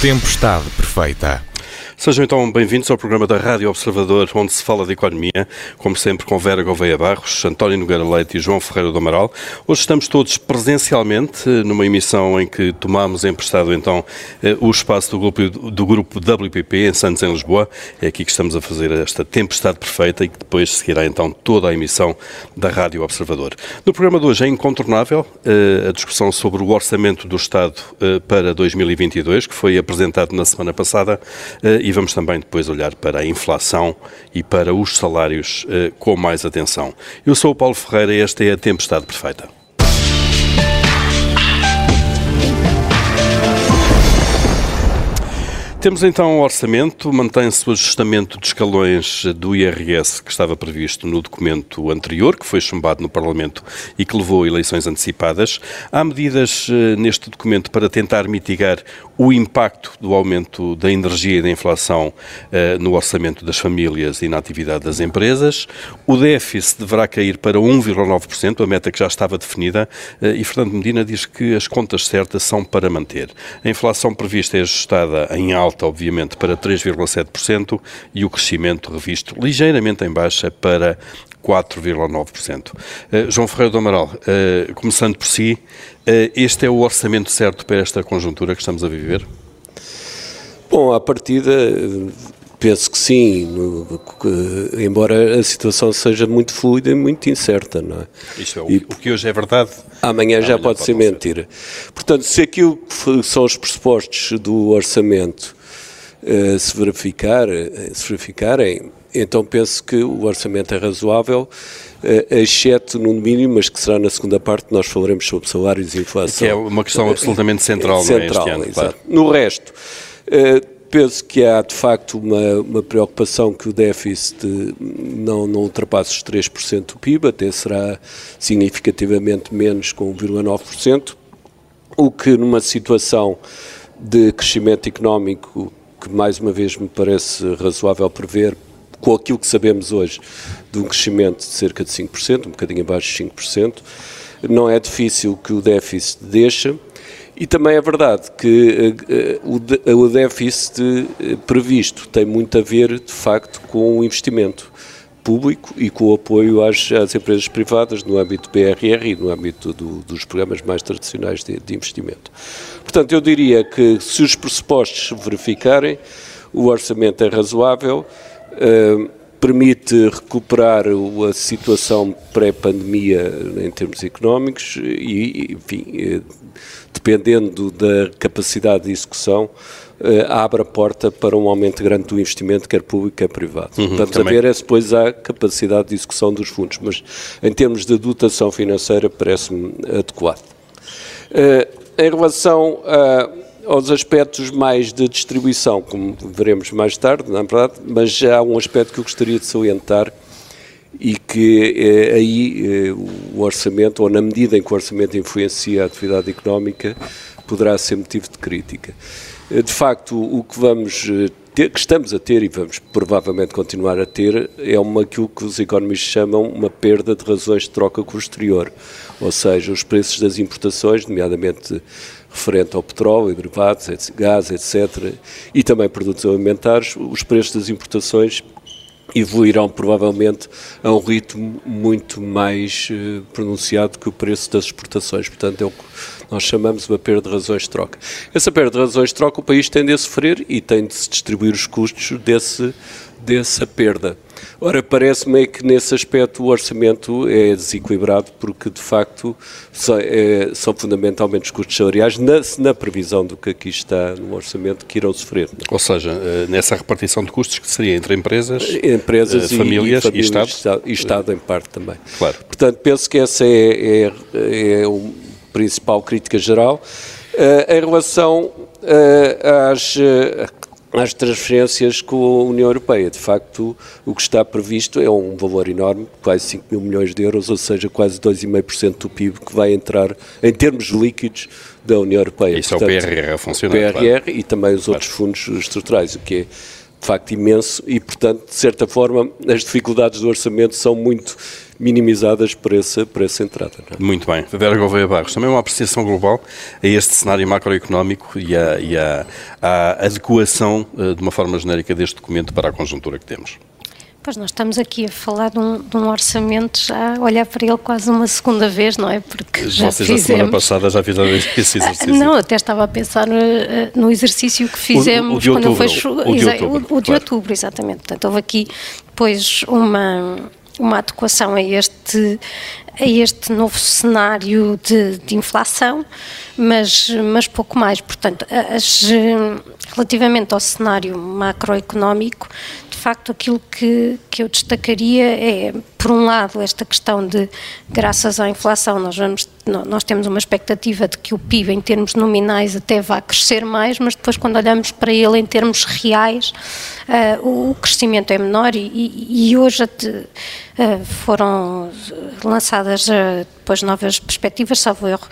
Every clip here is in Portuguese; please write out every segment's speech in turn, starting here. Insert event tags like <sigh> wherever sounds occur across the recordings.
Tempestade Perfeita. Sejam então bem-vindos ao programa da Rádio Observador, onde se fala de economia, como sempre com Vera Gouveia Barros, António Nogueira Leite e João Ferreira do Amaral. Hoje estamos todos presencialmente numa emissão em que tomamos emprestado então eh, o espaço do grupo, do grupo WPP em Santos, em Lisboa. É aqui que estamos a fazer esta tempestade perfeita e que depois seguirá então toda a emissão da Rádio Observador. No programa de hoje é incontornável eh, a discussão sobre o orçamento do Estado eh, para 2022, que foi apresentado na semana passada e vamos também depois olhar para a inflação e para os salários eh, com mais atenção. Eu sou o Paulo Ferreira e esta é a Tempestade Perfeita. Temos então o orçamento, mantém-se o ajustamento de escalões do IRS que estava previsto no documento anterior, que foi chumbado no Parlamento e que levou a eleições antecipadas. Há medidas eh, neste documento para tentar mitigar o impacto do aumento da energia e da inflação eh, no orçamento das famílias e na atividade das empresas. O déficit deverá cair para 1,9%, a meta que já estava definida, eh, e Fernando Medina diz que as contas certas são para manter. A inflação prevista é ajustada em alta alta, obviamente, para 3,7% e o crescimento revisto ligeiramente em baixa para 4,9%. Uh, João Ferreira do Amaral, uh, começando por si, uh, este é o orçamento certo para esta conjuntura que estamos a viver? Bom, à partida Penso que sim, embora a situação seja muito fluida e muito incerta, não é? Isso é o, e, o que hoje é verdade. Amanhã, amanhã já pode, pode ser mentira. Ser. Portanto, se aquilo que são os pressupostos do orçamento uh, se, verificar, uh, se verificarem, então penso que o orçamento é razoável, uh, exceto no mínimo, mas que será na segunda parte, nós falaremos sobre salários e inflação. Que é uma questão absolutamente central, central não é, ano, claro. No resto, penso que há de facto uma, uma preocupação que o déficit não, não ultrapasse os 3% do PIB, até será significativamente menos com 1,9%, o que numa situação de crescimento económico que mais uma vez me parece razoável prever, com aquilo que sabemos hoje, de um crescimento de cerca de 5%, um bocadinho abaixo de 5%, não é difícil que o déficit deixe. E também é verdade que uh, o, déficit uh, previsto tem muito a ver, de facto, com o investimento público e com o apoio às, às empresas privadas no âmbito do BRR e no âmbito do, dos programas mais tradicionais de, de, investimento. Portanto, eu diria que se os pressupostos se verificarem, o orçamento é razoável, uh, permite recuperar a situação pré-pandemia em termos económicos e, enfim, eh, dependendo da capacidade de execução, abre a porta para um aumento grande do investimento, quer público, quer privado. Uhum, Vamos a ver é se depois há capacidade de execução dos fundos, mas em termos de dotação financeira parece-me adequado. Uh, em relação a, aos aspectos mais de distribuição, como veremos mais tarde, na verdade, mas já há um aspecto que eu gostaria de salientar e que eh, aí eh, o orçamento, ou na medida em que o orçamento influencia a atividade económica, poderá ser motivo de crítica. Eh, de facto, o que vamos eh, ter, que estamos a ter e vamos provavelmente continuar a ter é uma aquilo que os economistas chamam uma perda de razões de troca com o exterior, ou seja, os preços das importações, nomeadamente referente ao petróleo, derivados, gás, etc., e também produtos alimentares, os preços das importações evoluirão provavelmente a um ritmo muito mais uh, pronunciado que o preço das exportações. Portanto, é o que nós chamamos uma perda de razões de troca. Essa perda de razões de troca o país tem de sofrer e tem de se distribuir os custos desse, dessa perda. Ora, parece-me que nesse aspecto o orçamento é desequilibrado porque, de facto, são, é, são fundamentalmente os custos salariais na, na, previsão do que aqui está no orçamento que irão sofrer. Ou seja, eh, nessa repartição de custos que seria entre empresas, empresas uh, famílias, e, e, famílias, e Estado? E Estado em parte também. Claro. Portanto, penso que essa é, é, é a principal crítica geral. Uh, em relação uh, às às transferências com a União Europeia. De facto, o que está previsto é um valor enorme, quase 5 mil milhões de euros, ou seja, quase 2,5% do PIB que vai entrar em termos líquidos da União Europeia. Isso Portanto, é o PRR a funcionar. O PRR claro. e também os outros claro. fundos estruturais, o que é de facto imenso e, portanto, de certa forma, as dificuldades do orçamento são muito minimizadas por essa, por essa entrada. É? Muito bem. Vera Gouveia Barros, também uma apreciação global a este cenário macroeconómico e a, e a, a adequação, eh, de uma forma genérica, deste documento para a conjuntura que temos. Pois nós estamos aqui a falar de um, de um, orçamento já a olhar para ele quase uma segunda vez, não é? Porque já Vocês fizemos... na semana passada já fizeram esse exercício. <laughs> Não, até estava a pensar no, eh, no exercício que fizemos o, o de quando outubro, foi o, de outubro, o, o de claro. outubro, exatamente. Portanto, houve aqui depois uma uma adequação a este, a este novo cenário de, de inflação, mas, mas pouco mais. Portanto, as, relativamente ao cenário macroeconómico, facto, aquilo que, que eu destacaria é, por um lado, esta questão de, graças à inflação, nós, vamos, nós temos uma expectativa de que o PIB, em termos nominais, até vá crescer mais, mas depois, quando olhamos para ele em termos reais, uh, o crescimento é menor e, e hoje uh, foram lançadas uh, depois novas perspectivas, salvo erro,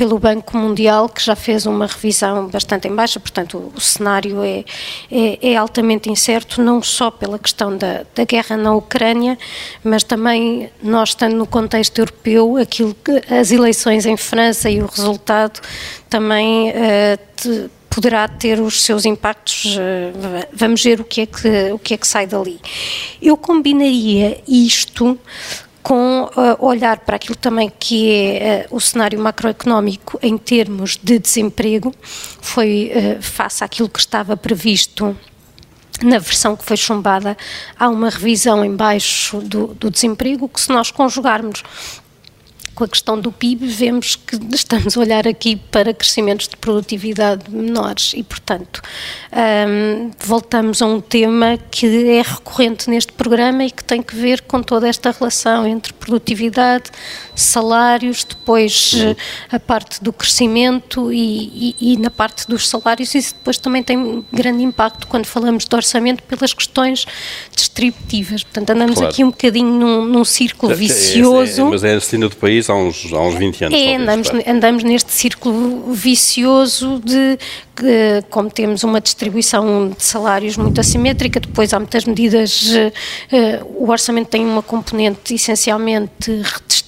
pelo Banco Mundial, que já fez uma revisão bastante em baixa, portanto, o, cenário é, é, é, altamente incerto, não só pela questão da, da, guerra na Ucrânia, mas também nós, estando no contexto europeu, aquilo que as eleições em França e o resultado também. Uh, poderá ter os seus impactos. Eh, vamos ver o que é que, o que, é que sai dali. Eu combinaria isto com uh, olhar para aquilo também que é uh, o cenário macroeconómico em termos de desemprego, foi uh, face àquilo que estava previsto na versão que foi chumbada, há uma revisão em baixo do, do desemprego, que se nós conjugarmos com a questão do PIB, vemos que estamos a olhar aqui para crescimentos de produtividade menores e, portanto, um, voltamos a um tema que é recorrente neste programa e que tem que ver com toda esta relação entre produtividade, salários, depois uhum. a parte do crescimento e, e, e, na parte dos salários, isso depois também tem grande impacto quando falamos de orçamento pelas questões distributivas. Portanto, andamos claro. aqui um bocadinho num, num círculo vicioso. É, é, é, mas é a destino do país há uns, há uns 20 anos. É, andamos, andamos neste círculo vicioso de que, como temos uma distribuição de salários muito assimétrica, depois há muitas medidas, uh, o orçamento tem uma componente essencialmente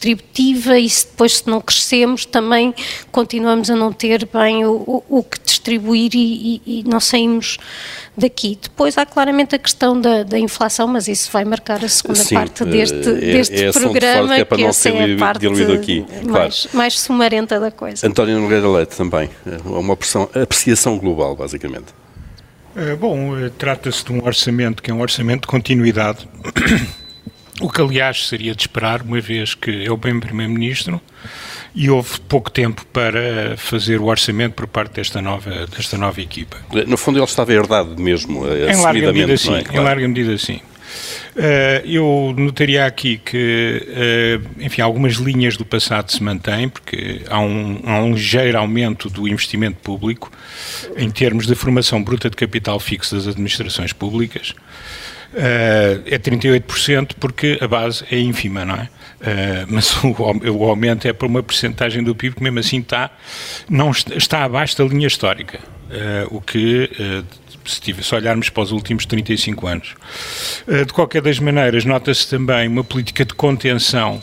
redistributiva e se depois se não crescemos também continuamos a não ter bem o, o, que distribuir e, e, e, não saímos daqui. Depois há claramente a questão da, da inflação, mas isso vai marcar a segunda Sim, parte deste, é, deste é programa, que, é que essa é a parte mais, claro. mais sumarenta da coisa. António Nogueira Leite também, uma apreciação global, basicamente. É, bom, eh, trata-se de um orçamento que é um orçamento de continuidade, o que aliás seria de esperar, uma vez que é o bem Primeiro-Ministro e houve pouco tempo para fazer o orçamento por parte desta nova, desta nova equipa. No fundo ele estava herdado mesmo, em larga medida sim, é? claro. em larga medida sim. Uh, eu notaria aqui que, uh, enfim, algumas linhas do passado se mantêm, porque há um, há um ligeiro aumento do investimento público em termos de formação bruta de capital fixo das administrações públicas. Uh, é 38% porque a base é ínfima, não é? Uh, mas <laughs> o, o, aumento é por uma percentagem do PIB que mesmo assim está, não está, está abaixo da linha histórica, uh, o que, uh, se, se olharmos para os últimos 35 anos. de qualquer das maneiras, nota-se também uma política de contenção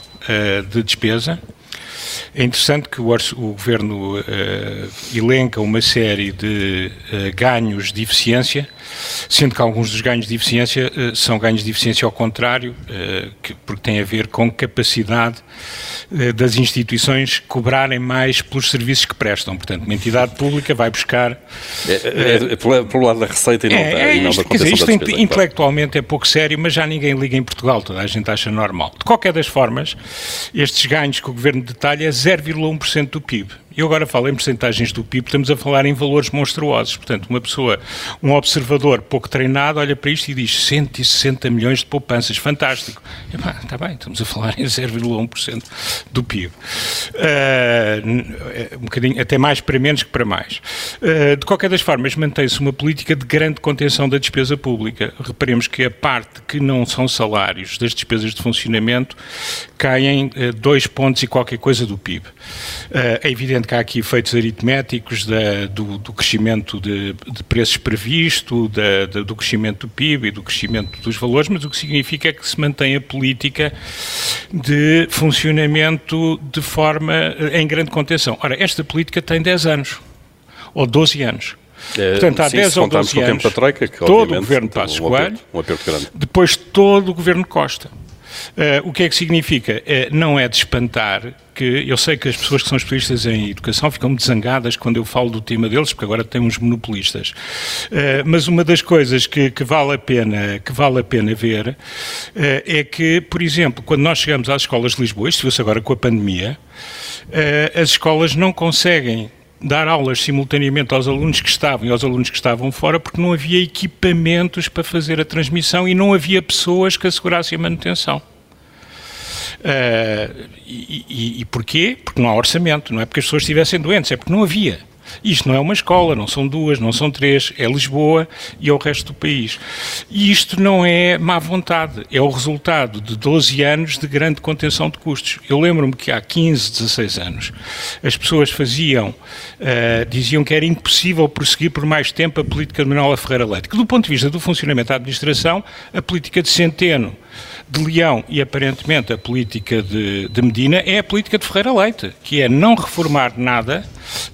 de despesa, é interessante que o, o Governo uh, elenca uma série de uh, ganhos de eficiência, sendo que alguns dos ganhos de eficiência uh, são ganhos de eficiência ao contrário, que, porque têm a ver com capacidade das instituições cobrarem mais pelos serviços que prestam. Portanto, uma entidade pública vai buscar... É, é, é pelo lado da receita e não, é, da, e não isto, da dizer, isto da despesa, intelectualmente claro. é pouco sério, mas já ninguém liga em Portugal, toda a gente acha normal. De qualquer das formas, estes ganhos que o Governo detalha é 0,1% do PIB. Eu agora falo em percentagens do PIB, estamos a falar em valores monstruosos. Portanto, uma pessoa, um observador pouco treinado, olha para isto e diz 160 milhões de poupanças, fantástico. está bem, estamos a falar em 0,1% do PIB. Uh, um bocadinho, até mais para menos que para mais. Uh, de qualquer das formas, mantém-se uma política de grande contenção da despesa pública. Reparemos que a parte que não são salários das despesas de funcionamento caem uh, dois pontos e qualquer coisa do PIB. é evidente evidente que há aqui efeitos aritméticos da, do, do, crescimento de, de, preços previsto, da, da, do crescimento do PIB e do crescimento dos valores, mas o que significa é que se mantém a política de funcionamento de forma em grande contenção. Ora, esta política tem 10 anos, ou 12 anos. É, Portanto, há sim, 10 ou 12 anos, troika, que, todo o governo Passos um Coelho, um depois todo o governo Costa. Uh, o que é que significa? Uh, não é de espantar que eu sei que as pessoas que são especialistas em educação ficam muito zangadas quando eu falo do tema deles, porque agora tem uns monopolistas. Uh, mas uma das coisas que, que, vale a pena, que vale a pena ver é que, por exemplo, quando nós chegamos às escolas de Lisboa, isto viu-se agora com a pandemia, as escolas não conseguem dar aulas simultaneamente aos alunos que estavam e aos alunos que estavam fora, porque não havia equipamentos para fazer a transmissão e não havia pessoas que assegurassem a manutenção. Uh, e, e, e porquê? Porque não há orçamento, não é porque as pessoas estivessem doentes, é porque não havia. Isto não é uma escola, não são duas, não são três, é Lisboa e é o resto do país. E isto não é má vontade, é o resultado de 12 anos de grande contenção de custos. Eu lembro-me que há 15, 16 anos as pessoas faziam, uh, diziam que era impossível prosseguir por mais tempo a política de Manuela Ferreira Leite, que do ponto de vista do funcionamento da administração, a política de Centeno de Leão e aparentemente a política de, de, Medina é a política de Ferreira Leite, que é não reformar nada,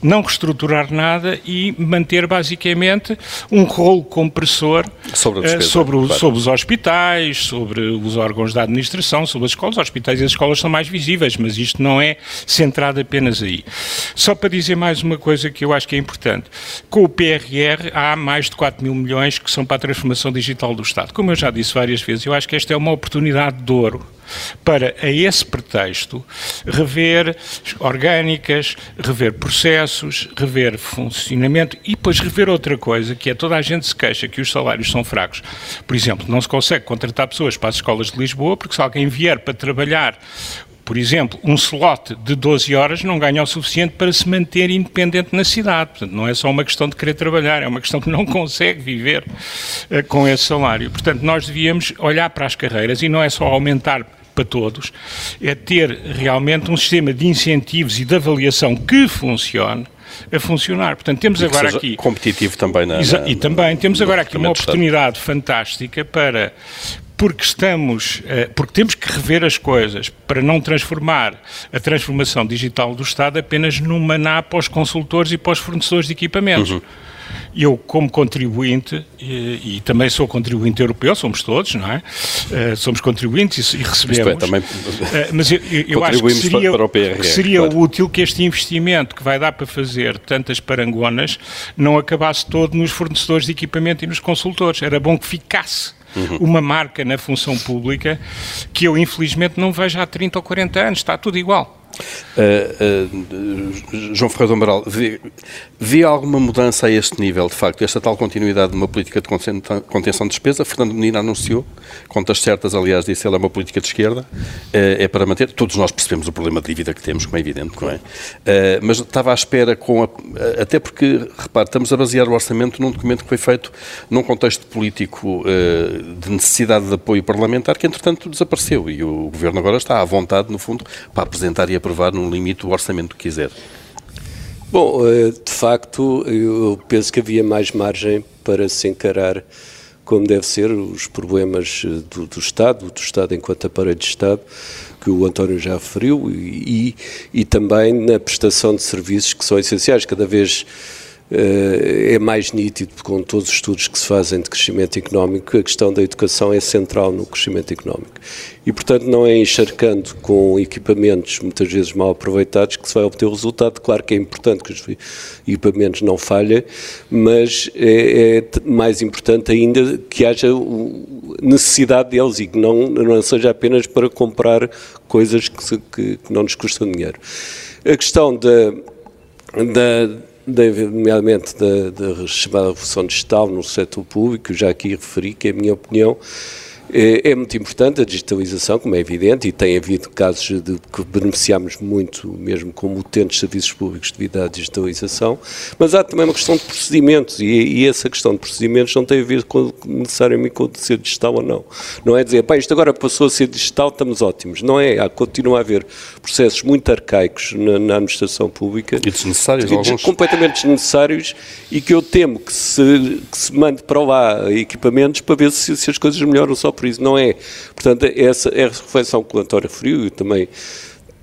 não reestruturar nada e manter basicamente um rolo compressor sobre, uh, sobre, o, claro. sobre, os hospitais, sobre os órgãos da administração, sobre as escolas. Os hospitais e as escolas são mais visíveis, mas isto não é centrado apenas aí. Só para dizer mais uma coisa que eu acho que é importante. Com o PRR há mais de 4 mil milhões que são para a transformação digital do Estado. Como eu já disse várias vezes, eu acho que esta é uma oportunidade oportunidade de ouro para, a esse pretexto, rever orgânicas, rever processos, rever funcionamento e depois rever outra coisa, que é toda a gente se queixa que os salários são fracos. Por exemplo, não se consegue contratar pessoas para as escolas de Lisboa, porque se alguém vier para trabalhar por exemplo, um slot de 12 horas não ganha o suficiente para se manter independente na cidade. Portanto, não é só uma questão de querer trabalhar, é uma questão que não <laughs> consegue viver uh, com esse salário. Portanto, nós devíamos olhar para as carreiras e não é só aumentar para todos, é ter realmente um sistema de incentivos e de avaliação que funcione a funcionar. Portanto, temos agora aqui competitivo também na, na e também temos agora aqui uma oportunidade fantástica para porque estamos, eh, porque temos que rever as coisas para não transformar a transformação digital do Estado apenas numa maná para os consultores e para os fornecedores de equipamentos. Uhum. Eu, como contribuinte, e, e, também sou contribuinte europeu, somos todos, não é? Uh, somos contribuintes e, e recebemos. É, também uh, mas eu, eu acho que seria, para o PRR, que seria claro. útil que este investimento que vai dar para fazer tantas parangonas não acabasse todo nos fornecedores de equipamento e nos consultores. Era bom que ficasse uhum. uma marca na função pública que eu infelizmente não vejo há 30 ou 40 anos, está tudo igual. Uh, uh, João Ferreira do Amaral, vê, vê, alguma mudança a este nível, de facto, esta tal continuidade de uma política de contenção de despesa? Fernando Menino anunciou, contas certas, aliás, disse ele, é uma política de esquerda, uh, é para manter, todos nós percebemos o problema de dívida que temos, como é evidente, não é? mas estava à espera com a, até porque, repare, estamos a basear o orçamento num documento que foi feito num contexto político de necessidade de apoio parlamentar que, entretanto, desapareceu e o Governo agora está à vontade, no fundo, para apresentar e aprovar no limite o orçamento que quiser? Bom, eh, de facto, eu penso que havia mais margem para se encarar como deve ser os problemas eh, do, do Estado, do Estado enquanto aparelho de Estado, que o António já referiu, e, e, e também na prestação de serviços que são essenciais. Cada vez é mais nítido com todos os estudos que se fazem de crescimento económico a questão da educação é central no crescimento económico. E, portanto, não é encharcando com equipamentos muitas vezes mal aproveitados que se vai obter o resultado. Claro que é importante que os equipamentos não falhem, mas é, é mais importante ainda que haja necessidade deles e que não, não seja apenas para comprar coisas que, que, que não nos custam dinheiro. A questão da, da nomeadamente da, da chamada revolução digital no setor público, já aqui referi que, é a minha opinião, É, é, muito importante a digitalização, como é evidente, e tem havido casos de que beneficiamos muito, mesmo como utentes de serviços públicos devido à digitalização, mas há também uma questão de procedimentos, e, e essa questão de procedimentos não tem a ver com, necessariamente com ser digital ou não. Não é dizer, bem, isto agora passou a ser digital, estamos ótimos. Não é, há, continua a haver processos muito arcaicos na, na administração pública. E desnecessários, de, alguns. Completamente desnecessários, e que eu temo que se, que se mande para lá equipamentos para ver se, se as coisas melhoram só por isso não é. Portanto, essa é a reflexão que o António referiu e também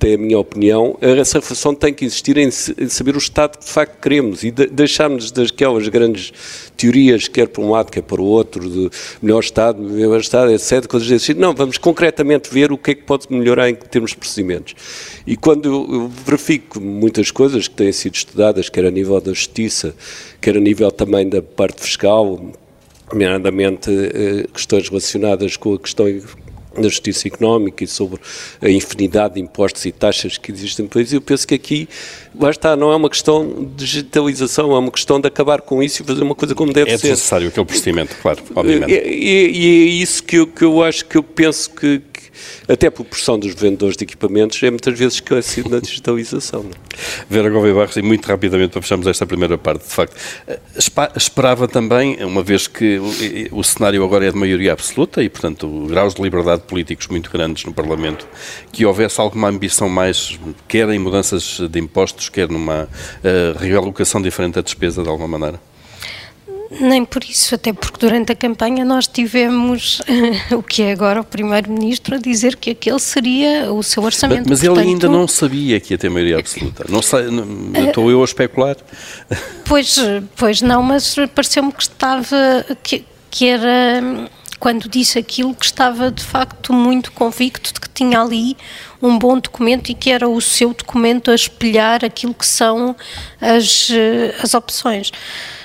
tem a minha opinião, essa reflexão tem que existir em, saber o Estado que de facto queremos e de, deixarmos daquelas grandes teorias, quer para um lado, quer para o outro, de melhor Estado, melhor Estado, etc., coisas desse. Não, vamos concretamente ver o que é que pode melhorar em termos de procedimentos. E quando eu verifico muitas coisas que têm sido estudadas, quer a nível da justiça, quer a nível também da parte fiscal, nomeadamente eh, questões relacionadas com a questão da justiça económica e sobre a infinidade de impostos e taxas que existem no país, eu penso que aqui, lá está, não é uma questão de digitalização, é uma questão de acabar com isso e fazer uma coisa como deve é ser. É necessário aquele procedimento, claro, obviamente. E, e, e, é isso que eu, que eu acho, que eu penso que, até por pressão dos vendedores de equipamentos, é muitas vezes esquecido na digitalização. É? Vera Gouveia Barros, e muito rapidamente para fecharmos esta primeira parte, de facto, eh, esperava também, uma vez que o, o cenário agora é de maioria absoluta e, portanto, graus de liberdade políticos muito grandes no Parlamento, que houvesse alguma ambição mais, quer em mudanças de impostos, quer numa uh, realocação diferente da despesa, de alguma maneira? Nem por isso, até porque durante a campanha nós tivemos <laughs> o que é agora o Primeiro-Ministro a dizer que aquele seria o seu orçamento. Mas, mas Portanto, ele ainda não sabia que ia ter maioria absoluta. Não sei, não, estou eu a especular. <laughs> Pois, pois não, mas pareceu-me que estava, que, que era quando disse aquilo que estava de facto muito convicto de que tinha ali um bom documento e que era o seu documento a espelhar aquilo que são as, as opções.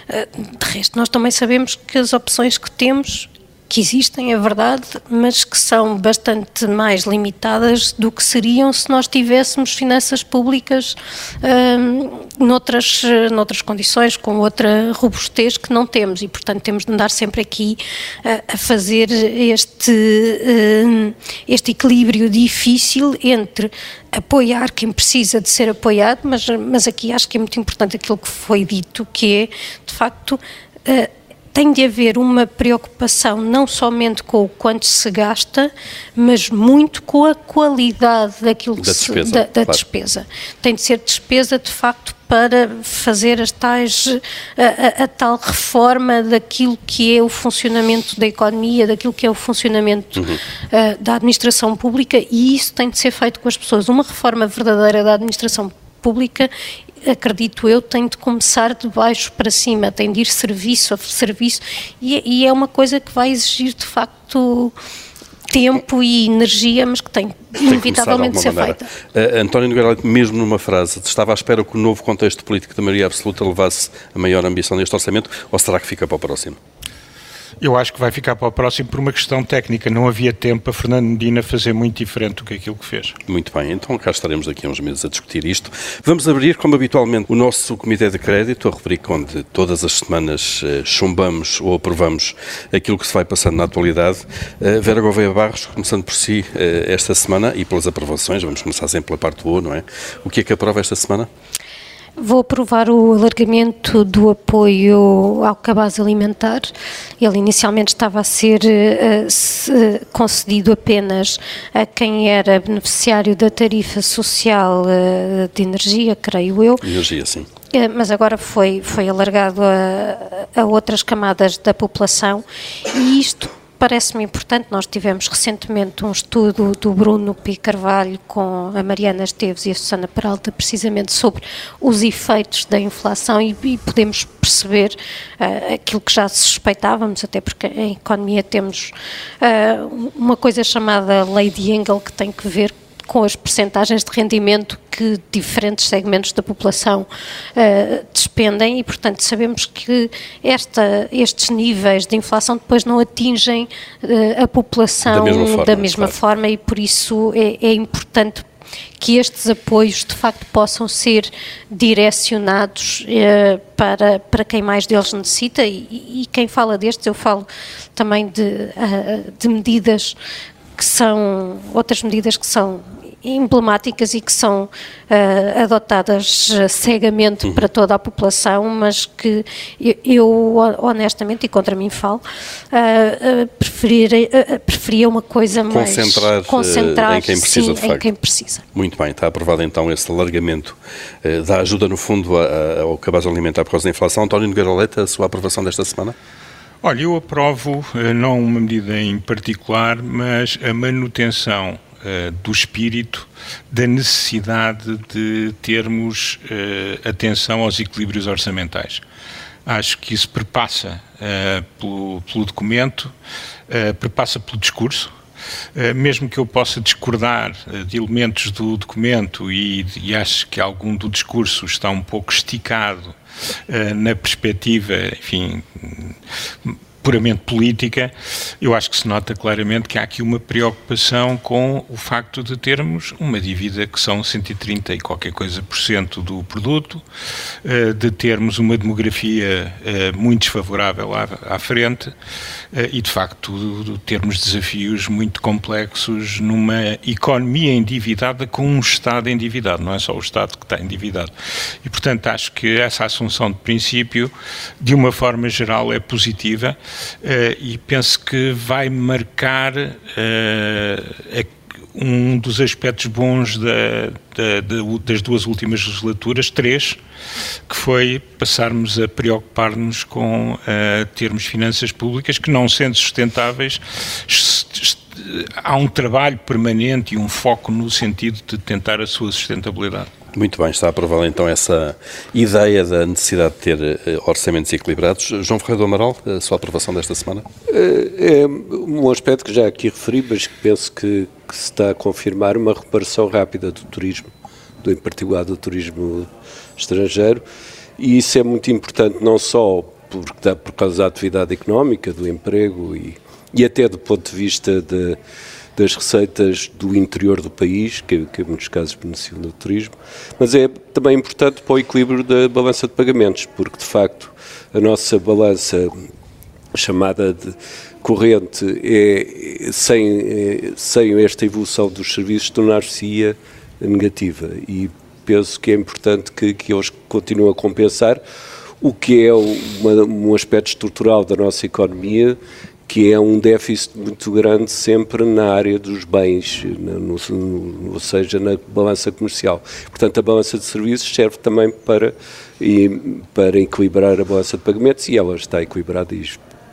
De resto, nós também sabemos que as opções que temos que existem, é verdade, mas que são bastante mais limitadas do que seriam se nós tivéssemos finanças públicas hum, noutras, noutras condições, com outra robustez que não temos. E, portanto, temos de andar sempre aqui a, a fazer este, hum, este equilíbrio difícil entre apoiar quem precisa de ser apoiado, mas, mas aqui acho que é muito importante aquilo que foi dito, que é, de facto, tem de haver uma preocupação não somente com o quanto se gasta, mas muito com a qualidade daquilo da, despesa, se, da, da claro. despesa. Tem de ser despesa, de facto, para fazer as tais, a, a, a, tal reforma daquilo que é o funcionamento da economia, daquilo que é o funcionamento uhum. uh, da administração pública e isso tem de ser feito com as pessoas. Uma reforma verdadeira da administração pública acredito eu, tem de começar de baixo para cima, tem de ir serviço a serviço, e, e é uma coisa que vai exigir de facto tempo e energia, mas que tem, tem inevitavelmente de ser maneira. feita. Uh, António Nogueira, mesmo numa frase, estava à espera que o novo contexto político da maioria absoluta levasse a maior ambição deste orçamento, ou será que fica para o próximo? Eu acho que vai ficar para o próximo por uma questão técnica. Não havia tempo para Fernando Medina fazer muito diferente do que aquilo que fez. Muito bem, então cá estaremos daqui a uns meses a discutir isto. Vamos abrir, como habitualmente, o nosso Comitê de Crédito, a rubrica onde todas as semanas uh, chumbamos ou aprovamos aquilo que se vai passando na atualidade. Uh, Vera Gouveia Barros, começando por si uh, esta semana e pelas aprovações, vamos começar sempre pela parte boa, não é? O que é que aprova esta semana? Vou aprovar o alargamento do apoio ao cabaz alimentar. Ele inicialmente estava a ser uh, concedido apenas a quem era beneficiário da tarifa social uh, de energia, creio eu. Energia, sim. Uh, mas agora foi, foi alargado a, a outras camadas da população e isto Parece-me importante, nós tivemos recentemente um estudo do Bruno P. Carvalho com a Mariana Esteves e a Susana Peralta, precisamente sobre os efeitos da inflação e, e podemos perceber uh, aquilo que já suspeitávamos, até porque em economia temos uh, uma coisa chamada lei de Engel que tem que ver com as percentagens de rendimento que diferentes segmentos da população uh, despendem e, portanto, sabemos que esta, estes níveis de inflação depois não atingem uh, a população da mesma forma, da mesma claro. forma e, por isso, é, é importante que estes apoios de facto possam ser direcionados uh, para, para quem mais deles necessita e, e, quem fala destes, eu falo também de, uh, de medidas que são outras medidas que são emblemáticas e que são uh, adotadas cegamente uhum. para toda a população, mas que eu, eu honestamente, e contra mim falo, uh, uh, preferir, preferia uma coisa concentrar, mais... Concentrar em quem precisa, sim, de facto. em quem precisa. Muito bem, está aprovado então esse alargamento da ajuda, no fundo, ao cabaz alimentar por causa da inflação. António Nogueira Leite, a sua aprovação desta semana? Olha, eu aprovo não uma medida em particular, mas a manutenção uh, do espírito da necessidade de termos uh, atenção aos equilíbrios orçamentais. Acho que isso perpassa uh, pelo, pelo, documento, perpassa pelo discurso, mesmo que eu possa discordar de elementos do documento e, e, acho que algum do discurso está um pouco esticado na perspectiva, enfim, puramente política, eu acho que se nota claramente que há aqui uma preocupação com o facto de termos uma dívida que são 130 e qualquer coisa por cento do produto, eh, de termos uma demografia eh, muito desfavorável à, frente eh, e, de facto, termos desafios muito complexos numa economia endividada com um Estado endividado, não é só o Estado que está endividado. E, portanto, acho que essa assunção de princípio, de uma forma geral, é positiva e penso que vai marcar uh, um dos aspectos bons da, da, da, das duas últimas legislaturas, três, que foi passarmos a preocupar-nos com uh, termos finanças públicas que, não sendo sustentáveis, há um trabalho permanente e um foco no sentido de tentar a sua sustentabilidade. Muito bem, está aprovada então essa ideia da necessidade de ter eh, orçamentos equilibrados. João Ferreira do Amaral, a sua aprovação desta semana? É, é um aspecto que já aqui referi, mas que penso que, que se está a confirmar uma reparação rápida do turismo, do, em particular do turismo estrangeiro, e isso é muito importante não só por, por causa da atividade económica, do emprego e, e até do ponto de vista de das receitas do interior do país, que, que em muitos casos beneficiam do turismo, mas é também importante para o equilíbrio da balança de pagamentos, porque de facto a nossa balança chamada de corrente é, sem, é, sem esta evolução dos serviços tornar-se-ia negativa. E penso que é importante que, que eles continuem a compensar o que é uma, um aspecto estrutural da nossa economia que é um déficit muito grande sempre na área dos bens, no, no, ou seja, na balança comercial. Portanto, a balança de serviços serve também para, e, para equilibrar a balança de pagamentos e ela está equilibrada e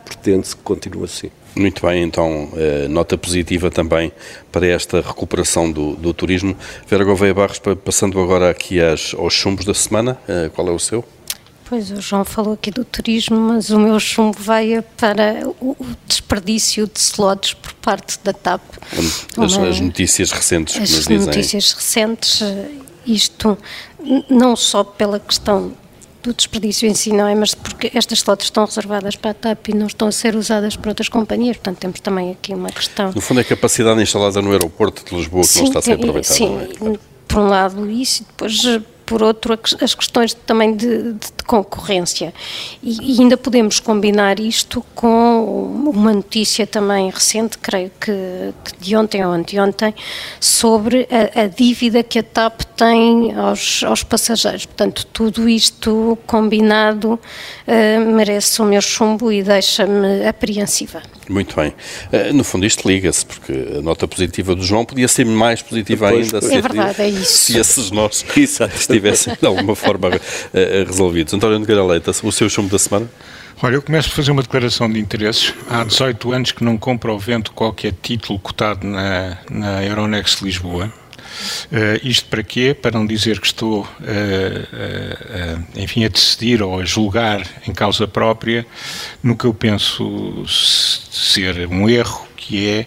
pretende-se que continue assim. Muito bem, então, eh, nota positiva também para esta recuperação do, do turismo. Vera Gouveia Barros, passando agora aqui às, aos chumbos da semana, eh, qual é o seu? Pois, o João falou aqui do turismo, mas o meu chumbo vai para o desperdício de slots por parte da TAP. As, Uma, as notícias recentes que nos dizem. As notícias recentes, isto não só pela questão do desperdício em si, não é? Mas porque estas slots estão reservadas para a TAP e não estão a ser usadas por outras companhias, portanto temos também aqui uma questão. No fundo é a capacidade instalada no aeroporto de Lisboa que sim, não está a ser aproveitada. Sim, é? por um lado isso e depois por outro, as questões também de, de, de concorrência. E, e, ainda podemos combinar isto com uma notícia também recente, creio que, que de ontem ou anteontem, sobre a, a, dívida que a TAP tem aos, aos passageiros. Portanto, tudo isto combinado uh, merece o meu chumbo e deixa-me apreensiva. Muito bem. Uh, no fundo, isto liga-se, porque a nota positiva do João podia ser mais positiva Depois, ainda. É verdade, é isso. Se esses nós <laughs> estivessem <laughs> de alguma forma uh, resolvidos. António Nogueira Leite, o seu chumbo da semana? Olha, eu começo a fazer uma declaração de interesses. Há 18 anos que não compro ao vento qualquer título cotado na, na Euronext Lisboa. Uh, isto para quê? Para não dizer que estou, uh, uh, enfim, a decidir ou a julgar em causa própria no que eu penso ser um erro, que é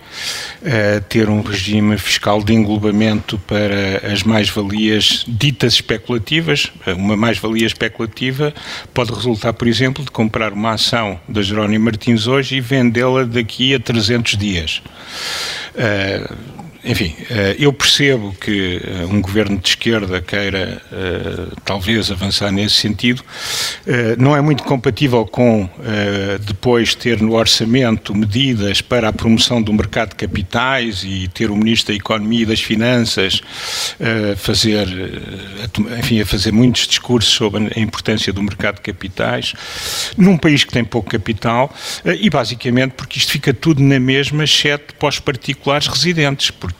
uh, ter um regime fiscal de englobamento para as mais-valias ditas especulativas. Uma mais-valia especulativa pode resultar, por exemplo, de comprar uma ação da Jerónimo Martins hoje e vendê-la daqui a 300 dias. Uh, enfim, eu percebo que um governo de esquerda queira talvez avançar nesse sentido. Não é muito compatível com depois ter no orçamento medidas para a promoção do mercado de capitais e ter o Ministro da Economia e das Finanças fazer, enfim, a fazer muitos discursos sobre a importância do mercado de capitais, num país que tem pouco capital e basicamente porque isto fica tudo na mesma, exceto para os particulares residentes, porque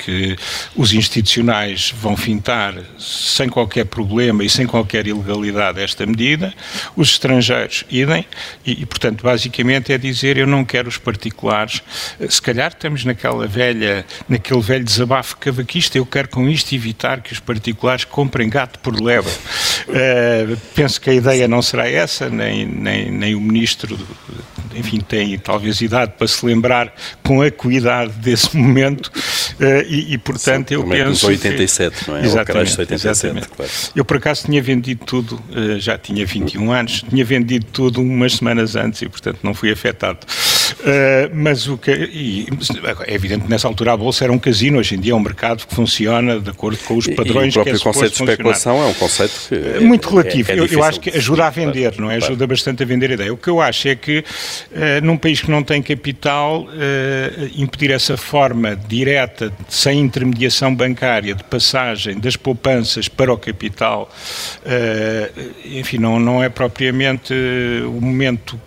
os institucionais vão fintar sem qualquer problema e sem qualquer ilegalidade esta medida, os estrangeiros idem, e, e portanto, basicamente é dizer eu não quero os particulares. Se calhar estamos naquela velha, naquele velho desabafo cavaquista, eu quero com isto evitar que os particulares comprem gato por leva. Uh, penso que a ideia não será essa, nem, nem, nem o ministro, enfim, tem talvez idade para se lembrar com acuidade desse momento e, e, portanto, Sim, eu penso... 87, que... não é? Exatamente, 87, exatamente. Claro. Eu, por acaso, tinha vendido tudo, uh, já tinha 21 anos, tinha vendido tudo umas semanas antes e, portanto, não fui afetado. Uh, mas o que. E, é evidente que nessa altura a Bolsa era um casino, hoje em dia é um mercado que funciona de acordo com os padrões e, e o próprio que é conceito de especulação funcionar. é um conceito que. É, muito relativo. É, é eu, eu, acho que ajuda a vender, não é? Ajuda bastante a vender a ideia. O que eu acho é que uh, num país que não tem capital, uh, impedir essa forma direta, sem intermediação bancária, de passagem das poupanças para o capital, enfim, não, não é propriamente o momento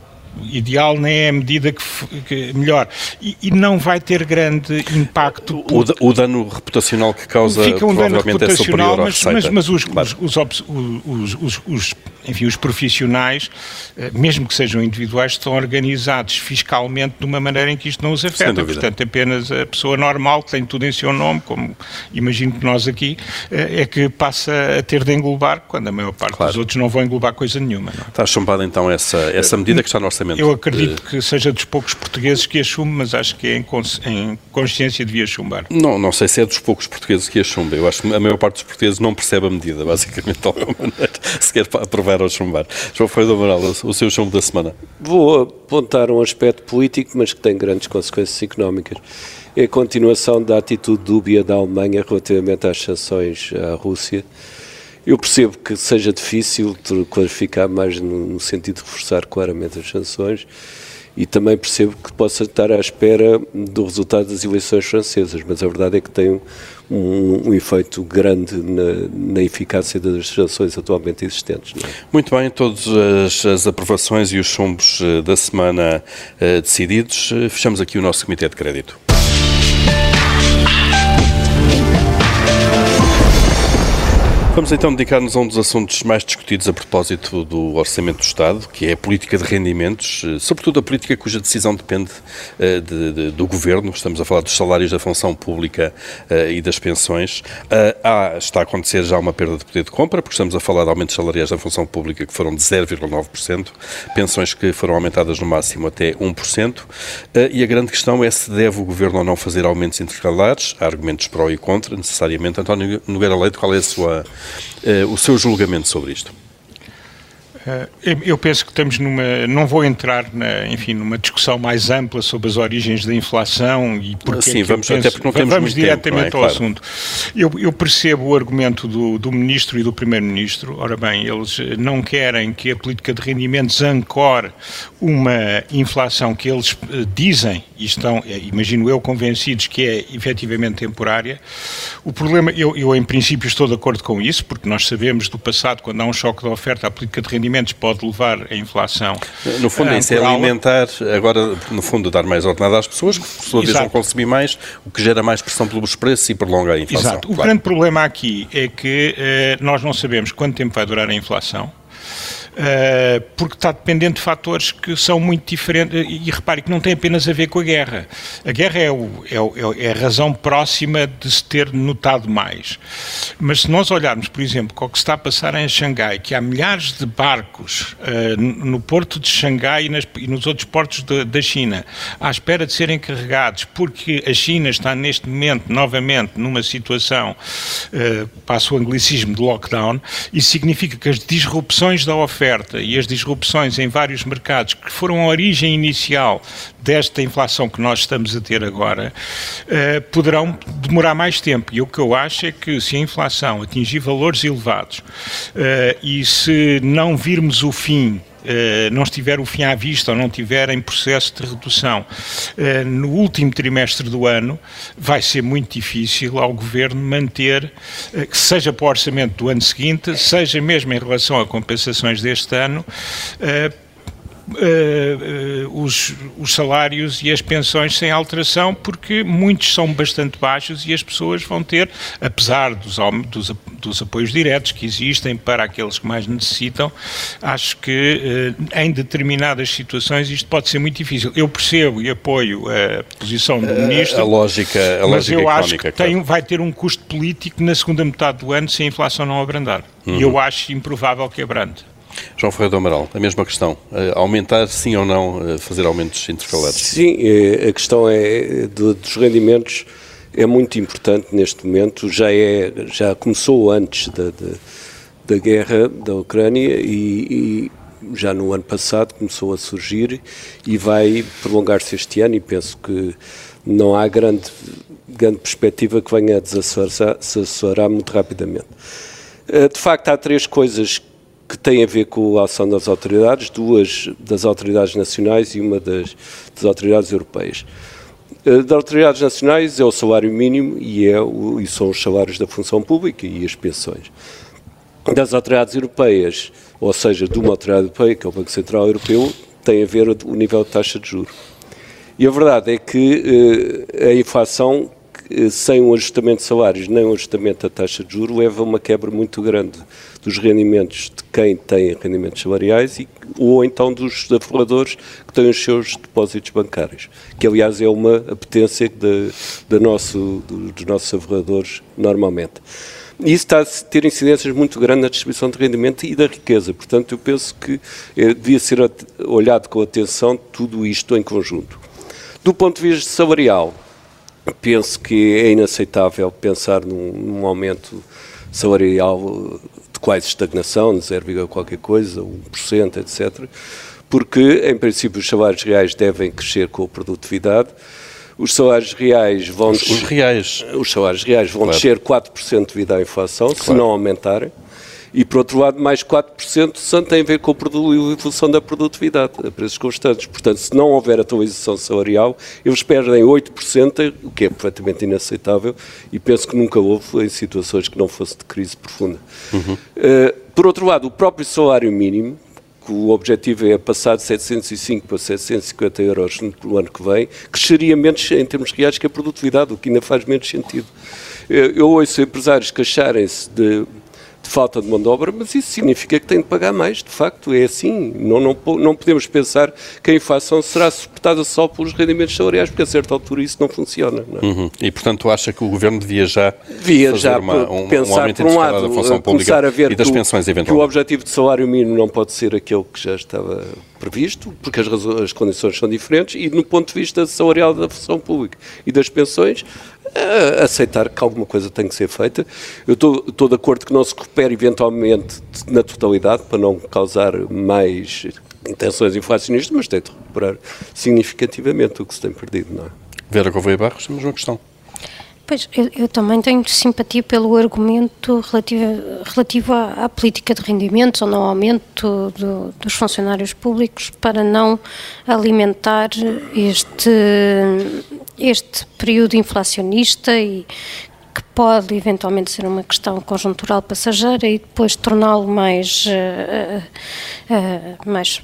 ideal nem é a medida que, que melhor e, e, não vai ter grande impacto o, o, dano reputacional que causa fica um dano é reputacional é mas, mas, mas os, claro. os, os, os, enfim, os profissionais eh, mesmo que sejam individuais estão organizados fiscalmente de uma maneira em que isto não os afeta portanto apenas a pessoa normal que tem tudo em seu nome como imagino que nós aqui eh, é que passa a ter de englobar quando a maior parte claro. dos outros não vão englobar coisa nenhuma não? É? está chumbada então essa, essa medida que está no orçamento eu acredito que seja dos poucos portugueses que assume, mas acho que é em, cons em, consciência devia chumbar. Não, não sei se é dos poucos portugueses que chumba. Eu acho que a maior parte dos portugueses não percebe a medida, basicamente, de alguma maneira, <laughs> se quer aprovar ou chumbar. João Foi do Amaral, o seu chumbo da semana. Vou apontar um aspecto político, mas que tem grandes consequências económicas. É a continuação da atitude dúbia da Alemanha relativamente às sanções à Rússia eu percebo que seja difícil clarificar mais no, sentido de reforçar claramente as sanções e também percebo que possa estar à espera do resultado das eleições francesas, mas a verdade é que tem um, um, efeito grande na, na, eficácia das sanções atualmente existentes. É? Muito bem, todas as, as, aprovações e os chumbos eh, da semana uh, decididos, uh, fechamos aqui o nosso Comitê de Crédito. Vamos então dedicar-nos a um dos assuntos mais discutidos a propósito do Orçamento do Estado, que é a política de rendimentos, eh, sobretudo a política cuja decisão depende uh, de, de, do Governo. Estamos a falar dos salários da função pública uh, e das pensões. Uh, há, está a acontecer já uma perda de poder de compra, porque estamos a falar de aumentos salariais da função pública que foram de 0,9%, pensões que foram aumentadas no máximo até 1%, e a grande questão é se deve o Governo ou não fazer aumentos intercalares. Há argumentos pró e contra, necessariamente. António Nogueira Leite, qual é a sua o seu julgamento sobre isto. Eh, eu penso que estamos numa. Não vou entrar, na, enfim, numa discussão mais ampla sobre as origens da inflação e porque. Sim, vamos, penso, até porque não temos Vamos diretamente tempo, é? ao claro. assunto. Eu, eu, percebo o argumento do, do Ministro e do Primeiro-Ministro. Ora bem, eles não querem que a política de rendimentos ancore uma inflação que eles eh, dizem, e estão, imagino eu, convencidos que é efetivamente temporária. O problema, eu, eu em princípio estou de acordo com isso, porque nós sabemos do passado, quando há um choque de oferta, a política de rendimentos rendimentos pode levar a inflação. No fundo, isso é alimentar, agora, no fundo, dar mais ordenado às pessoas, que por sua vez vão consumir mais, o que gera mais pressão pelos preços e prolonga a inflação. Exato. O claro. grande problema aqui é que eh, nós não sabemos quanto tempo vai durar a inflação. Uh, porque está dependente de fatores que são muito diferentes. E, repare que não tem apenas a ver com a guerra. A guerra é, o, é, o, é, a razão próxima de se ter notado mais. Mas se nós olharmos, por exemplo, com o que está a passar em Xangai, que há milhares de barcos uh, no porto de Xangai e, nas, e nos outros portos de, da China à espera de serem carregados, porque a China está neste momento novamente numa situação, uh, passo o anglicismo, de lockdown, isso significa que as disrupções da oferta oferta e as disrupções em vários mercados que foram a origem inicial desta inflação que nós estamos a ter agora, uh, poderão demorar mais tempo. E o que eu acho é que se a inflação atingir valores elevados uh, e se não virmos o fim eh, não estiver o fim à vista ou não estiver em processo de redução eh, no último trimestre do ano, vai ser muito difícil ao Governo manter, eh, seja para o orçamento do ano seguinte, seja mesmo em relação a compensações deste ano, Uh, os, os, salários e as pensões sem alteração, porque muitos são bastante baixos e as pessoas vão ter, apesar dos, dos, dos apoios diretos que existem para aqueles que mais necessitam, acho que uh, em determinadas situações isto pode ser muito difícil. Eu percebo e apoio a posição do Ministro, a lógica, a mas lógica eu acho que tem, claro. vai ter um custo político na segunda metade do ano se a inflação não abrandar. Uhum. E eu acho improvável que abrande. João Ferreira do Amaral, a mesma questão. Uh, aumentar, sim ou não, uh, fazer aumentos intercalares? Sim, eh, a questão é dos rendimentos é muito importante neste momento. Já, é, já começou antes da, da, da guerra da Ucrânia e, e, já no ano passado começou a surgir e vai prolongar-se este ano e penso que não há grande, grande perspectiva que venha a desacelerar muito rapidamente. De facto, há três coisas que tem a ver com a ação das autoridades, duas das autoridades nacionais e uma das, das autoridades europeias. Eh, das autoridades nacionais é o salário mínimo e, é o, e são os salários da função pública e as pensões. Das autoridades europeias, ou seja, de uma autoridade europeia, que é o Banco Central Europeu, tem a ver o nível de taxa de juros. E a verdade é que eh, a inflação eh, sem um ajustamento de salários nem um ajustamento da taxa de juros leva a uma quebra muito grande dos rendimentos de quem tem rendimentos salariais e, ou então dos aforradores que têm os seus depósitos bancários, que aliás é uma apetência de, de nosso, dos nossos aforradores normalmente. Isso está a ter incidências muito grandes na distribuição de rendimento e da riqueza. Portanto, eu penso que eh, devia ser olhado com atenção tudo isto em conjunto. Do ponto de vista salarial, penso que é inaceitável pensar num, num aumento salarial de quase estagnação, de 0, qualquer coisa, 1%, etc., porque, em princípio, os salários reais devem crescer com a produtividade, os salários reais vão... Os, os reais. Os salários reais vão claro. descer 4% devido à inflação, claro. se não aumentarem e, por outro lado, mais 4% tem a ver com a evolução da produtividade a preços constantes. Portanto, se não houver atualização salarial, eles perdem 8%, o que é perfeitamente inaceitável e penso que nunca houve em situações que não fosse de crise profunda. Uhum. Uh, por outro lado, o próprio salário mínimo, que o objetivo é passar de 705 para 750 euros no ano que vem, cresceria menos em termos reais que a produtividade, o que ainda faz menos sentido. Eh, eu ouço empresários queixarem-se de de falta de mão de obra, mas isso significa que tem de pagar mais, de facto, é assim. Não, não, não podemos pensar que a inflação será suportada só pelos rendimentos salariais, porque a certa altura isso não funciona. Não é? uhum. E, portanto, acha que o Governo devia já devia fazer já uma, um, pensar, um aumento por um lado, da função pública a ver e das que pensões, eventualmente? Que o objetivo de salário mínimo não pode ser aquele que já estava previsto, porque as, as condições são diferentes, e no ponto de vista salarial da função pública e das pensões, aceitar que alguma coisa tem que ser feita. Eu estou, estou de acordo que não se recupere eventualmente na totalidade, para não causar mais intenções inflacionistas, mas tem de recuperar significativamente o que se tem perdido, não é? Vera Gouveia Barros, temos uma questão. Pois, eu, eu, também tenho simpatia pelo argumento relativo, relativo à, à, política de rendimentos ou no aumento do, dos funcionários públicos para não alimentar este, este período inflacionista e que pode eventualmente ser uma questão conjuntural passageira e depois torná-lo mais, uh, uh, mais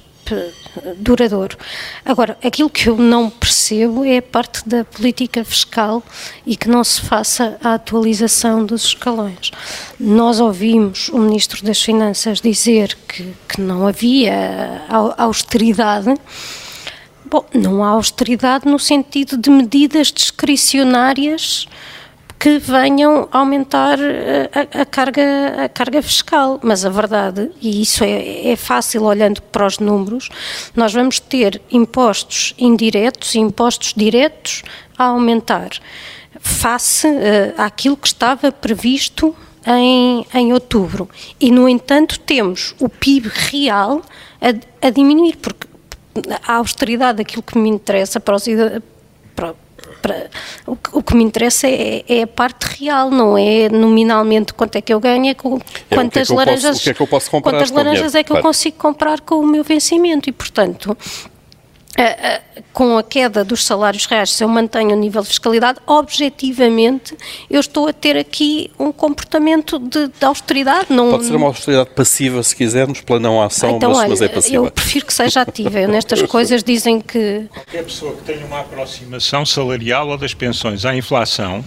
duradouro. Agora, aquilo que eu não percebo é a parte da política fiscal e que não se faça a atualização dos escalões. Nós ouvimos o Ministro das Finanças dizer que, que não havia austeridade. Bom, não há austeridade no sentido de medidas discricionárias que venham aumentar eh, a, a, carga, a carga fiscal. Mas a verdade, e isso é, é fácil olhando para os números, nós vamos ter impostos indiretos e impostos diretos a aumentar face uh, àquilo que estava previsto em, em outubro. E, no entanto, temos o PIB real a, a diminuir, porque a austeridade, aquilo que me interessa para os para, para, o, que, o, que, me interessa é, é, a parte real, não é nominalmente quanto é que eu ganho, é com, é, quantas é laranjas, posso, é que eu posso comprar quantas laranjas é que claro. eu consigo comprar com o meu vencimento e, portanto, com a queda dos salários reais, se eu mantenho o nível de fiscalidade, objetivamente eu estou a ter aqui um comportamento de, de austeridade. Não... Pode ser uma austeridade passiva, se quisermos, pela não ação, então, mas, olha, mas é passiva. Eu prefiro que seja ativa. Eu, nestas <laughs> coisas dizem que... Qualquer pessoa que tenha uma aproximação salarial ou das pensões à inflação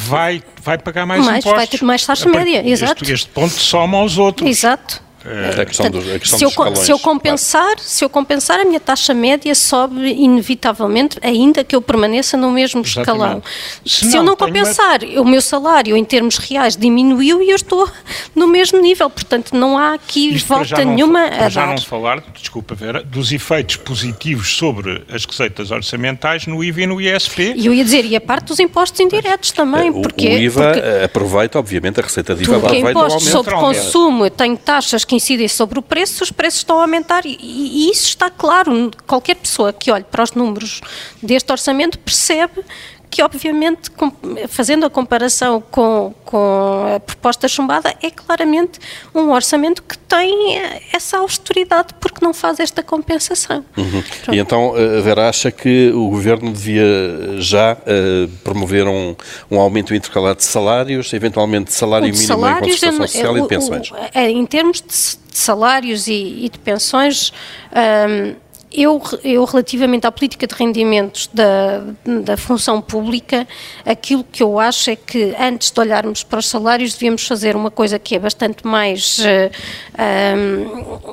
vai, vai pagar mais, mais impostos. Vai ter mais taxa média, exato. Este, este ponto soma aos outros. Exato. É, a questão, Portanto, do, a questão se, eu, escalões, se eu compensar, claro. se eu compensar, a minha taxa média sobe inevitavelmente, ainda que eu permaneça no mesmo Exatamente. escalão. Se, se eu não compensar, uma... o meu salário em termos reais diminuiu e eu estou no mesmo nível. Portanto, não há aqui Isto volta nenhuma a dar. já não falar, desculpa Vera, dos efeitos positivos sobre as receitas orçamentais no IVA e no ISP. E eu ia dizer, e a parte dos impostos indiretos também. O, porque, o IVA porque aproveita, obviamente, a receita de IVA vai do aumento. sobre consumo, eu tenho taxas que incidem sobre o preço, os preços estão a aumentar e, e, isso está claro. Qualquer pessoa que olhe para os números deste orçamento percebe que obviamente, fazendo a comparação com, com a proposta chumbada, é claramente um orçamento que tem essa austeridade porque não faz esta compensação. Uhum. E então, a Vera acha que o Governo devia já uh, promover um, um aumento intercalado de salários, eventualmente salário mínimo salários, em concertação social e de pensões? É, em termos de salários e, e de pensões... Um, eu, eu, relativamente à política de rendimentos da, da função pública, aquilo que eu acho é que antes de olharmos para os salários devíamos fazer uma coisa que é bastante mais uh, eh,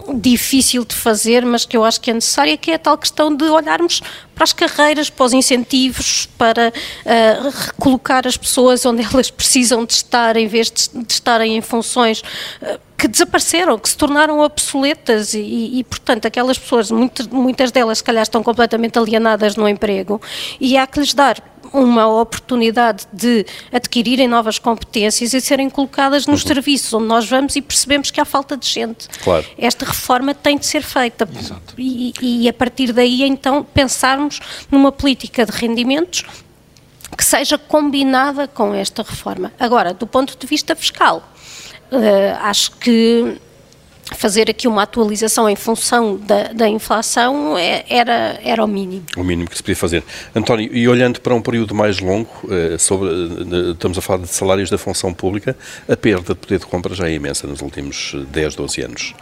um, difícil de fazer, mas que eu acho que é necessária, que é a tal questão de olharmos para as carreiras, para os incentivos, para uh, recolocar as pessoas onde <laughs> elas precisam de estar, em vez de, de estarem em funções uh, que desapareceram, que se tornaram obsoletas. E, e portanto, aquelas pessoas, muito, muitas delas, se calhar, estão completamente alienadas no emprego. E há que lhes dar uma oportunidade de adquirirem novas competências e serem colocadas nos uhum. serviços onde nós vamos e percebemos que há falta de gente. Claro. Esta reforma tem de ser feita e, e, a partir daí então pensarmos numa política de rendimentos que seja combinada com esta reforma. Agora, do ponto de vista fiscal, Uh, acho que fazer aqui uma atualização em função da, da inflação é, era, era o mínimo. O mínimo que se podia fazer. António, e olhando para um período mais longo, uh, sobre, estamos a falar de salários da função pública, a perda de poder de compra já é imensa nos últimos 10, 12 anos.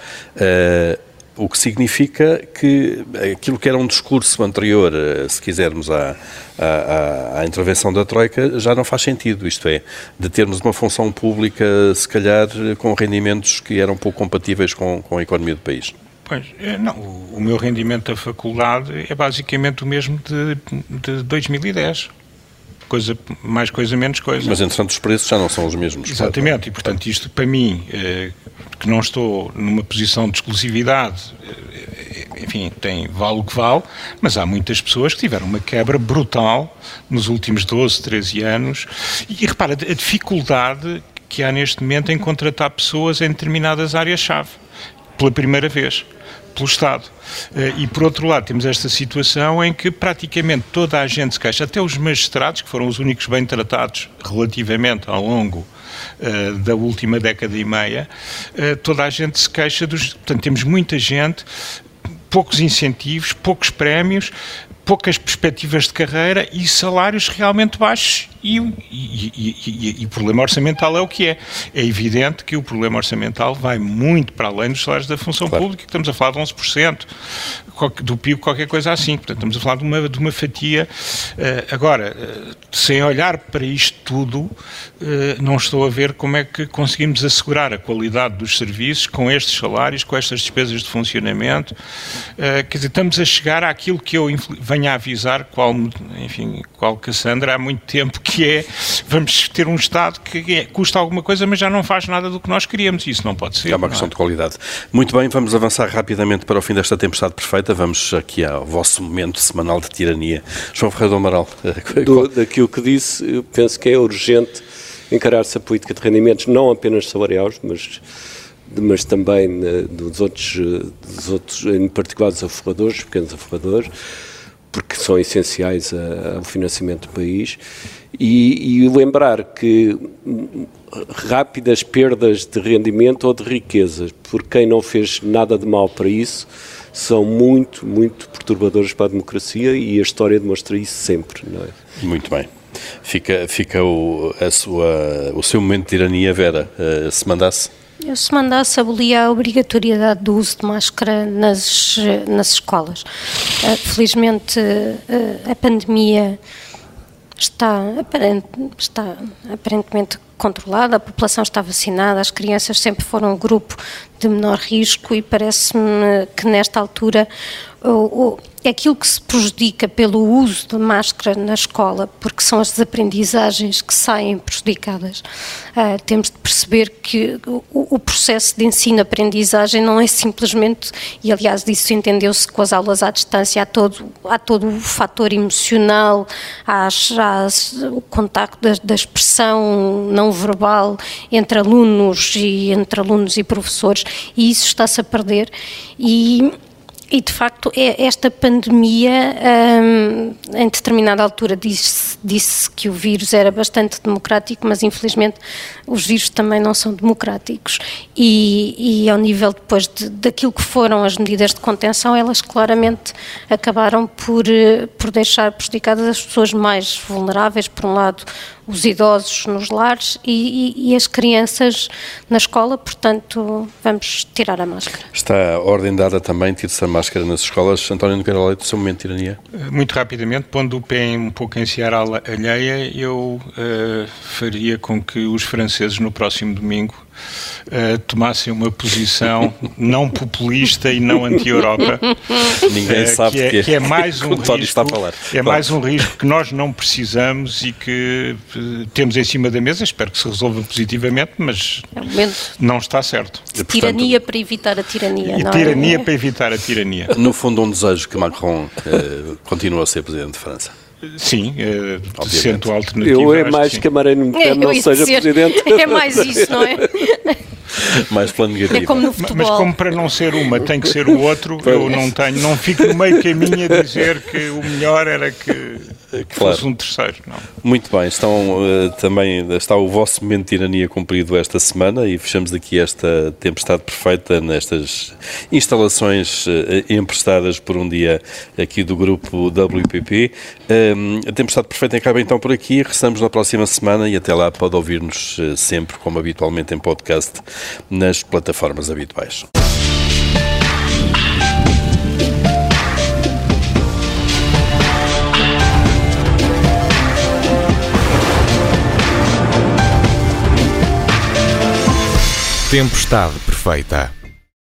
O que significa que aquilo que era um discurso anterior, eh, se quisermos, à, à, à, intervenção da Troika, já não faz sentido. Isto é, de termos uma função pública, se calhar, com rendimentos que eram pouco compatíveis com, com a economia do país. Pois, eh, não, o meu rendimento da faculdade é basicamente o mesmo de, de 2010 coisa, mais coisa, menos coisa. Mas, entretanto, os preços já não são os mesmos. Exatamente, claro. e, portanto, isto para mim, eh, que não estou numa posição de exclusividade, eh, enfim, tem vale o que vale, mas há muitas pessoas que tiveram uma quebra brutal nos últimos 12, 13 anos. E repara, a dificuldade que há neste momento em contratar pessoas em determinadas áreas-chave, pela primeira vez pelo Estado. Eh, e, por outro lado, temos esta situação em que praticamente toda a gente se queixa, até os magistrados, que foram os únicos bem tratados relativamente ao longo uh, da última década e meia, uh, toda a gente se queixa dos. Portanto, temos muita gente poucos incentivos, poucos prémios, poucas perspectivas de carreira e salários realmente baixos. E, e, e, o problema orçamental é o que é. É evidente que o problema orçamental vai muito para além dos salários da função claro. pública, que estamos a falar de 11% do PIB, qualquer coisa assim. Portanto, estamos a falar de uma, de uma fatia. Uh, agora, uh, sem olhar para isto tudo, uh, não estou a ver como é que conseguimos assegurar a qualidade dos serviços com estes salários, com estas despesas de funcionamento. quer dizer, estamos a chegar àquilo que eu venho a avisar, qual, enfim, qual Cassandra há muito tempo, que é vamos ter um Estado que é, custa alguma coisa, mas já não faz nada do que nós queríamos. Isso não pode ser. É uma questão é? de qualidade. Muito bem, vamos avançar rapidamente para o fim desta tempestade perfeita. Vamos aqui ao vosso momento semanal de tirania. João Ferreira do Amaral. <laughs> Do, daquilo que disse, penso que é urgente encarar-se a política de rendimentos, não apenas salariais, mas mas também né, dos, outros, dos outros, em particular dos aforradores, pequenos aforradores, porque são essenciais ao financiamento do país, e, e, lembrar que rápidas perdas de rendimento ou de riqueza, por quem não fez nada de mal para isso, são muito, muito perturbadoras para a democracia e a história demonstra isso sempre, não é? Muito bem. Fica, fica o, a sua, o seu momento de tirania, Vera, uh, se mandasse? Eu, se mandasse, abolia a obrigatoriedade do uso de máscara nas, nas escolas. Uh, felizmente, uh, a pandemia está, aparente, está aparentemente controlada, a população está vacinada, as crianças sempre foram um grupo de menor risco e parece-me que nesta altura o, o, aquilo que se prejudica pelo uso de máscara na escola, porque são as desaprendizagens que saem prejudicadas, uh, temos de perceber que o, o processo de ensino-aprendizagem não é simplesmente, e aliás disso entendeu-se com as aulas à distância, há todo, há todo o fator emocional, há, há o contacto da, da expressão não verbal entre alunos e entre alunos e professores, e isso está-se a perder e e de facto, é esta pandemia, hum, em determinada altura, disse, disse que o vírus era bastante democrático, mas infelizmente os vírus também não são democráticos. E, e ao nível depois de, daquilo que foram as medidas de contenção, elas claramente acabaram por, eh, por deixar prejudicadas as pessoas mais vulneráveis, por um lado, os idosos nos lares e, e, e, as crianças na escola, portanto, vamos tirar a máscara. Está a ordem dada também, tire-se a máscara nas escolas. António Nogueira Leite, do seu momento de tirania. Muito rapidamente, pondo o pé um pouco em seara alheia, eu uh, faria com que os franceses no próximo domingo uh, tomassem uma posição <laughs> não populista e não anti-Europa. Ninguém uh, sabe que é, que, que é mais <laughs> um risco, está a falar. É claro. mais um risco que nós não precisamos e que temos em cima da mesa. Espero que se resolva positivamente, mas é não está certo. E, portanto, tirania para evitar a tirania. E não tirania é? para evitar a tirania. No fundo, um desejo que Macron continue a ser presidente de França. Sim, é, sendo alternativo. Eu é mais que, que a Marina é, não seja dizer, presidente. <laughs> É mais isso, não é? <laughs> mais plano negativo. É como no futebol. Mas como para não ser uma tem que ser o outro, eu não tenho, não fico no meio caminho a dizer que o melhor era que claro. fosse um terceiro. Não. Muito bem, estão uh, também está o vosso momento de tirania cumprido esta semana e fechamos aqui esta tempestade perfeita nestas instalações uh, emprestadas por um dia aqui do grupo WPP. Uh, a tempestade perfeita acaba então por aqui. Regressamos na próxima semana e até lá pode ouvir-nos sempre, como habitualmente em podcast, nas plataformas habituais. Tempestade perfeita.